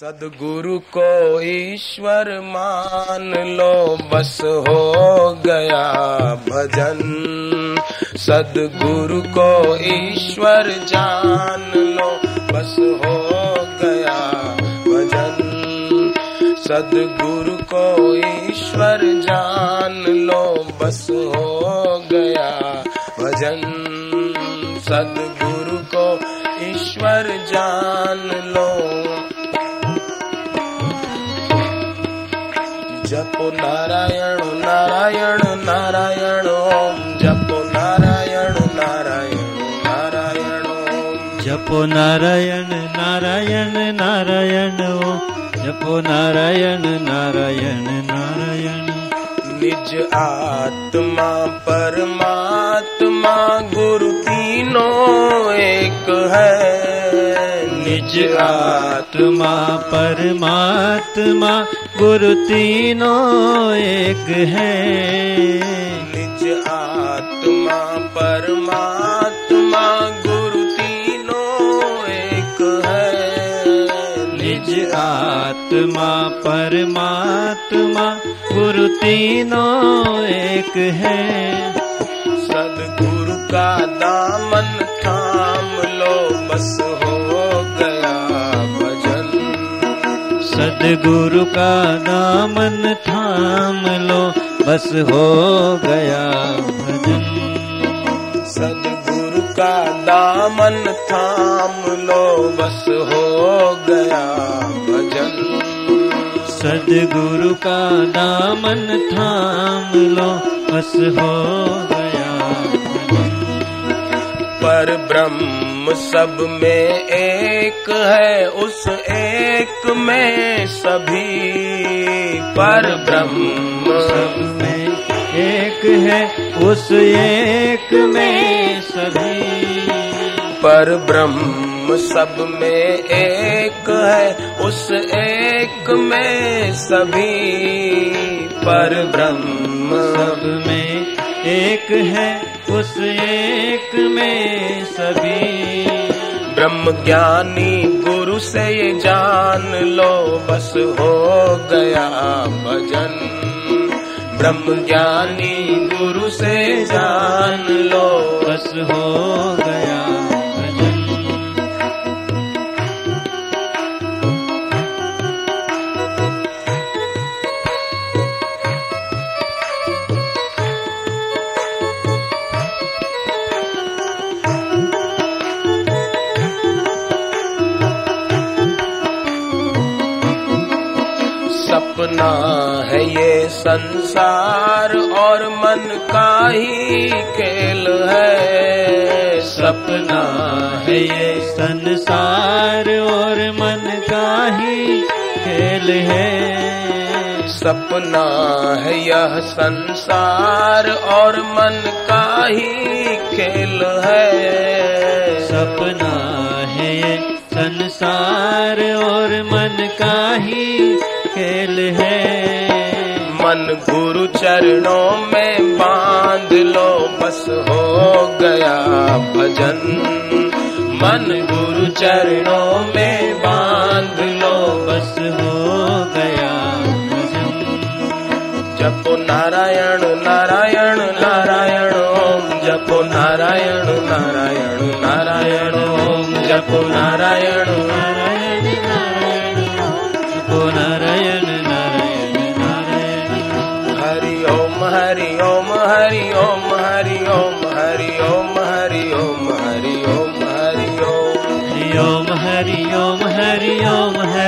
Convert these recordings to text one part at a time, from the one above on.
सदगुरु को ईश्वर मान लो, बस हो गया भजन। सदगुरु को ईश्वर जान लो, बस हो गया भजन। सदगुरु को ईश्वर जान लो, बस हो गया भजन। सदगुरु को ईश्वर जान लो జపు నారాయణు నారాయణు నారాయణు ఓం జపు నారాయణు నారాయణు నారాయణు. జపు నారాయణ నారాయణ నారాయణ ఓం జపు నారాయణ నారాయణ నారాయణ. నిజ ఆత్మా परमात्मा आत्मा गुरु तीनों एक है। निज आत्मा परमात्मा गुरु तीनों एक है। निज आत्मा परमात्मा गुरु तीनों एक है। निज आत्मा परमात्मा गुरु तीनों एक है। सदगुरु का दामन थाम लो बस हो गया भजन। सदगुरु का दामन थाम लो बस हो गया भजन। सदगुरु का दामन थाम लो बस हो गया भजन। सदगुरु का दामन थाम लो बस हो पर ब्रह्म सब में एक है, उस एक में सभी पर ब्रह्म सब में एक है, उस एक में सभी पर ब्रह्म सब में एक है, उस एक में सभी पर ब्रह्म सब में एक है। उस एक में सभी। ब्रह्म ज्ञानी गुरु से ये जान लो, बस हो गया भजन। ब्रह्म ज्ञानी गुरु से जान लो, बस हो गया सपना है ये संसार और मन का ही खेल है। सपना है ये संसार और मन का ही खेल है। सपना है यह संसार और मन का ही खेल है। सपना है ये संसार और मन का ही खेल है। मन गुरु चरणों में बाँध लो, बस हो गया भजन। मन गुरु चरणों में बाँध लो, बस हो गया भजन। जपो नारायण नारायण नारायण ओम। जपो नारायण नारायण नारायण ओम। जपो नारायण नारायण नारायण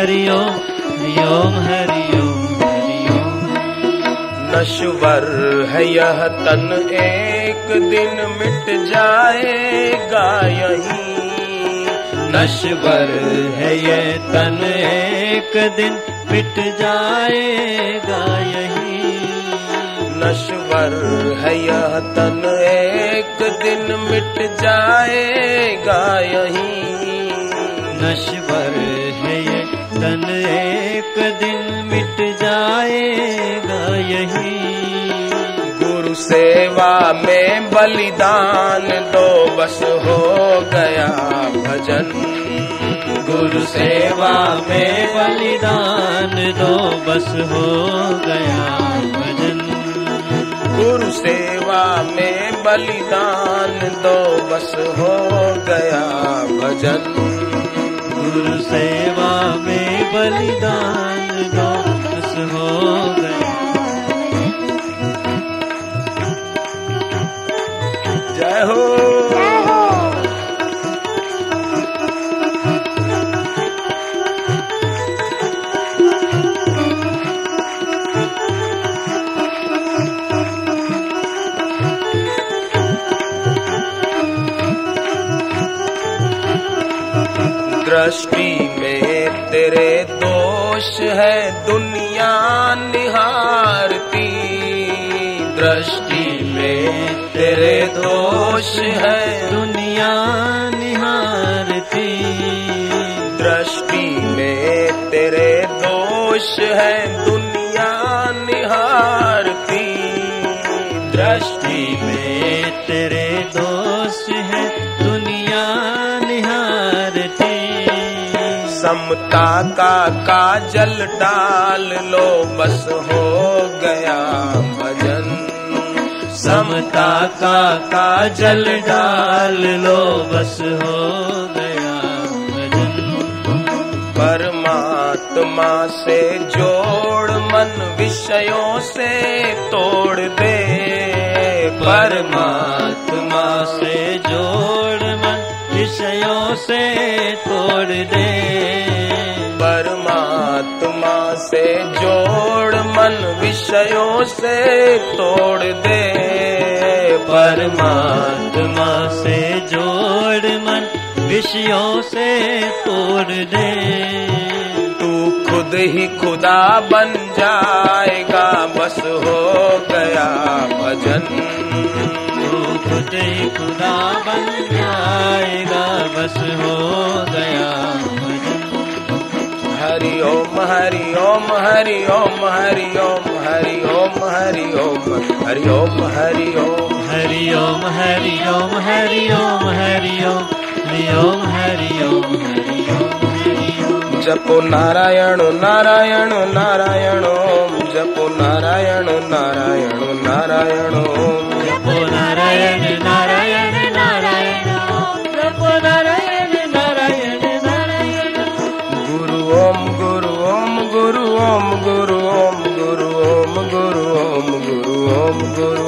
हरि ओम हरि ओम हरि ओम हरि ओम नश्वर है यह तन, एक दिन मिट जाएगा यही नश्वर है ये तन, एक दिन मिट जाएगा यही नश्वर है यह तन, एक दिन मिट जाएगा यही नश्वर है तन एक दिन मिट जाएगा यही। गुरु सेवा में बलिदान दो बस हो गया भजन। गुरु सेवा में बलिदान दो बस हो गया भजन। गुरु सेवा में बलिदान दो बस हो गया भजन। गुरु सेवा में बलिदान दो खुश हो गए जय हो। दृष्टि में तेरे दोष है, दुनिया निहारती। दृष्टि में तेरे दोष है, दुनिया निहारती। दृष्टि में तेरे दोष है, दुनिया निहारती। दृष्टि में तेरे दोष है समता का काजल डाल लो, बस हो गया भजन। समता का काजल डाल लो, बस हो गया भजन। परमात्मा से जोड़ मन विषयों से तोड़ दे। परमात्मा से जोड़ विषयों से तोड़ दे। परमात्मा से जोड़ मन विषयों से तोड़ दे। परमात्मा से जोड़ मन विषयों से तोड़ दे। तू खुद ही खुदा बन जाएगा बस हो गया भजन। तू खुदा बन जाएगा बस हो गया हरि ओम हरि ओम हरि ओम हरि ओम हरि ओम हरि ओम हरि ओम हरि ओम हरि ओम हरि ओम हरि ओम हरि ओम हरि ओम हरि ओम हरि ओम हरि ओम जपो नारायण नारायण नारायण ओम जपो नारायण नारायण नारायण ओम ॐ गुरु ॐ गुरु ॐ गुरु ॐ गुरु ॐ गुरु